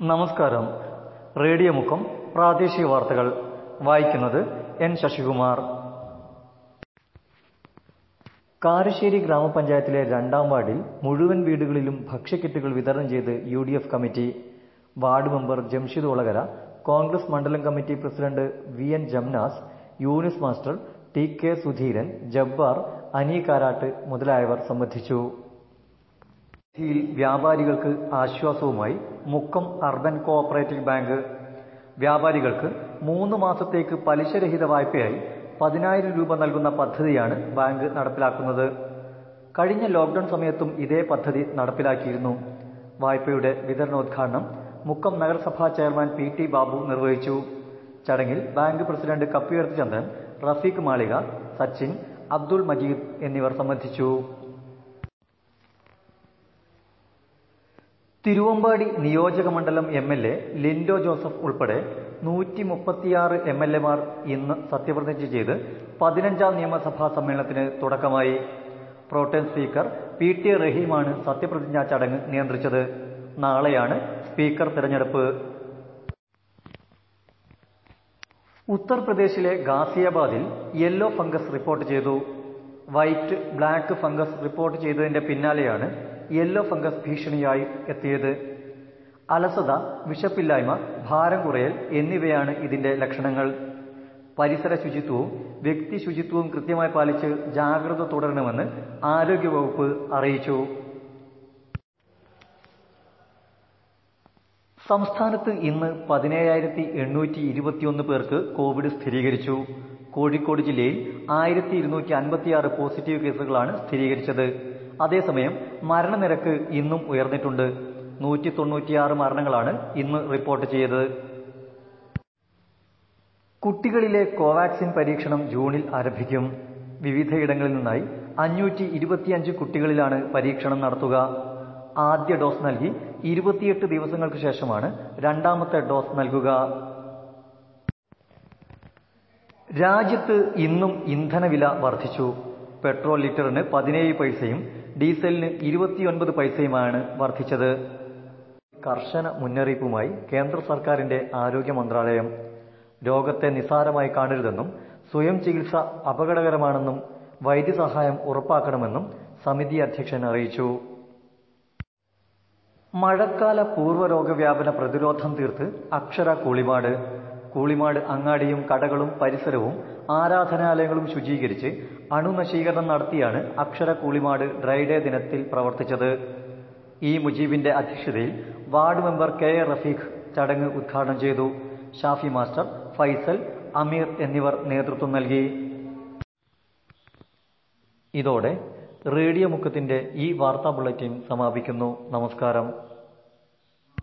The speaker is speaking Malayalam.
നമസ്കാരം. റേഡിയോ മുഖം പ്രാദേശിക വാർത്തകൾ. വായിക്കുന്നത് എൻ ശശികുമാർ. കാരശ്ശേരി ഗ്രാമപഞ്ചായത്തിലെ രണ്ടാം വാർഡിൽ മുഴുവൻ വീടുകളിലും ഭക്ഷ്യക്കിറ്റുകൾ വിതരണം ചെയ്ത് U D F committee. Ward member Jamshid Olakara Congress മണ്ഡലം committee president V N Jamnas Yunis master T K Sudheeran Jabbar Ani Karat മുതലായവർ സംബന്ധിച്ചു. യിൽ വ്യാപാരികൾക്ക് ആശ്വാസവുമായി മുക്കം അർബൻ കോഓപ്പറേറ്റീവ് ബാങ്ക് വ്യാപാരികൾക്ക് മൂന്ന് മാസത്തേക്ക് പലിശരഹിത വായ്പയായി പതിനായിരം രൂപ നൽകുന്ന പദ്ധതിയാണ് ബാങ്ക് നടപ്പിലാക്കുന്നത്. കഴിഞ്ഞ ലോക്ഡൌൺ സമയത്തും ഇതേ പദ്ധതി നടപ്പിലാക്കിയിരുന്നു. വായ്പയുടെ വിതരണോദ്ഘാടനം മുക്കം നഗരസഭാ ചെയർമാൻ പി ടി ബാബു നിർവഹിച്ചു. ചടങ്ങിൽ ബാങ്ക് പ്രസിഡന്റ് കപ്പിയുയർത്ത് ചന്ദ്രൻ റഫീഖ് മാളിക സച്ചിൻ അബ്ദുൾ മജീദ് എന്നിവർ സംബന്ധിച്ചു. തിരുവമ്പാടി നിയോജകമണ്ഡലം M L A Lindo Joseph ഉൾപ്പെടെ നൂറ്റി മുപ്പത്തിയാറ് എം എൽ എമാർ ഇന്ന് സത്യപ്രതിജ്ഞ ചെയ്ത് പതിനഞ്ചാം നിയമസഭാ സമ്മേളനത്തിന് തുടക്കമായി. പ്രോട്ടേം സ്പീക്കർ പി ടി റഹീമാണ് സത്യപ്രതിജ്ഞാ ചടങ്ങ് നിയന്ത്രിച്ചത്. നാളെയാണ് സ്പീക്കർ തെരഞ്ഞെടുപ്പ്. ഉത്തർപ്രദേശിലെ ഗാസിയാബാദിൽ യെല്ലോ ഫംഗസ് റിപ്പോർട്ട് ചെയ്തു. വൈറ്റ് ബ്ലാക്ക് ഫംഗസ് റിപ്പോർട്ട് ചെയ്തതിന്റെ പിന്നാലെയാണ് യെല്ലോ ഫംഗസ് ഭീഷണിയായി എത്തിയത്. അലസത വിശപ്പില്ലായ്മ ഭാരം കുറയൽ എന്നിവയാണ് ഇതിന്റെ ലക്ഷണങ്ങൾ. പരിസര ശുചിത്വവും വ്യക്തി ശുചിത്വവും കൃത്യമായി പാലിച്ച് ജാഗ്രത തുടരണമെന്ന് ആരോഗ്യവകുപ്പ് അറിയിച്ചു. സംസ്ഥാനത്ത് ഇന്ന് പതിനേഴായിരത്തി എണ്ണൂറ്റി ഇരുപത്തിയൊന്ന് പേർക്ക് കോവിഡ് സ്ഥിരീകരിച്ചു. കോഴിക്കോട് ജില്ലയിൽ ആയിരത്തി ഇരുന്നൂറ്റി അൻപത്തിയാറ് പോസിറ്റീവ് കേസുകളാണ് സ്ഥിരീകരിച്ചത്. അതേസമയം മരണനിരക്ക് ഇന്നും ഉയർന്നിട്ടുണ്ട്. നൂറ്റി തൊണ്ണൂറ്റിയാറ് മരണങ്ങളാണ് ഇന്ന് റിപ്പോർട്ട് ചെയ്തത്. കുട്ടികളിലെ കോവാക്സിൻ പരീക്ഷണം ജൂണിൽ ആരംഭിക്കും. വിവിധയിടങ്ങളിൽ നിന്നായി അഞ്ഞൂറ്റി ഇരുപത്തിയഞ്ച് കുട്ടികളിലാണ് പരീക്ഷണം നടത്തുക. ആദ്യ ഡോസ് നൽകി ഇരുപത്തിയെട്ട് ദിവസങ്ങൾക്ക് ശേഷമാണ് രണ്ടാമത്തെ ഡോസ് നൽകുക. രാജ്യത്ത് ഇന്നും ഇന്ധനവില വർദ്ധിച്ചു. പെട്രോൾ ലിറ്ററിന് പതിനേഴ് പൈസയും ഡീസലിന് ഇരുപത്തിയൊൻപത് പൈസയുമാണ് വർദ്ധിച്ചത്. കർശന മുന്നറിയിപ്പുമായി കേന്ദ്ര സർക്കാരിന്റെ ആരോഗ്യ മന്ത്രാലയം. രോഗത്തെ നിസാരമായി കാണരുതെന്നും സ്വയം ചികിത്സ അപകടകരമാണെന്നും വൈദ്യസഹായം ഉറപ്പാക്കണമെന്നും സമിതി അധ്യക്ഷൻ അറിയിച്ചു. മഴക്കാല പൂർവ രോഗവ്യാപന പ്രതിരോധം തീർത്ത് അക്ഷര കൂളിമാട്. കൂളിമാട് അങ്ങാടിയും കടകളും പരിസരവും ആരാധനാലയങ്ങളും ശുചീകരിച്ച് അണുനശീകരണം നടത്തിയാണ് അക്ഷര കൂളിമാട് ഡ്രൈഡേ ദിനത്തിൽ പ്രവർത്തിച്ചത്. ഇ മുജീബിന്റെ അധ്യക്ഷതയിൽ ward member K A Rafeeq ചടങ്ങ് ഉദ്ഘാടനം ചെയ്തു. ഷാഫി മാസ്റ്റർ ഫൈസൽ അമീർ എന്നിവർ നേതൃത്വം നൽകി. ഇതോടെ റേഡിയോ മുക്കത്തിന്റെ ഈ വാർത്താ ബുള്ളറ്റിൻ സമാപിക്കുന്നു. നമസ്കാരം.